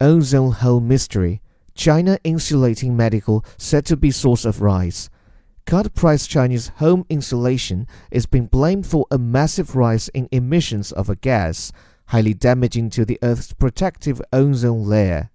ozone hole mystery. China insulating medical said to be source of rise. Cut price Chinese home insulation is being blamed for a massive rise in emissions of a gas highly damaging to the Earth's protective ozone layer.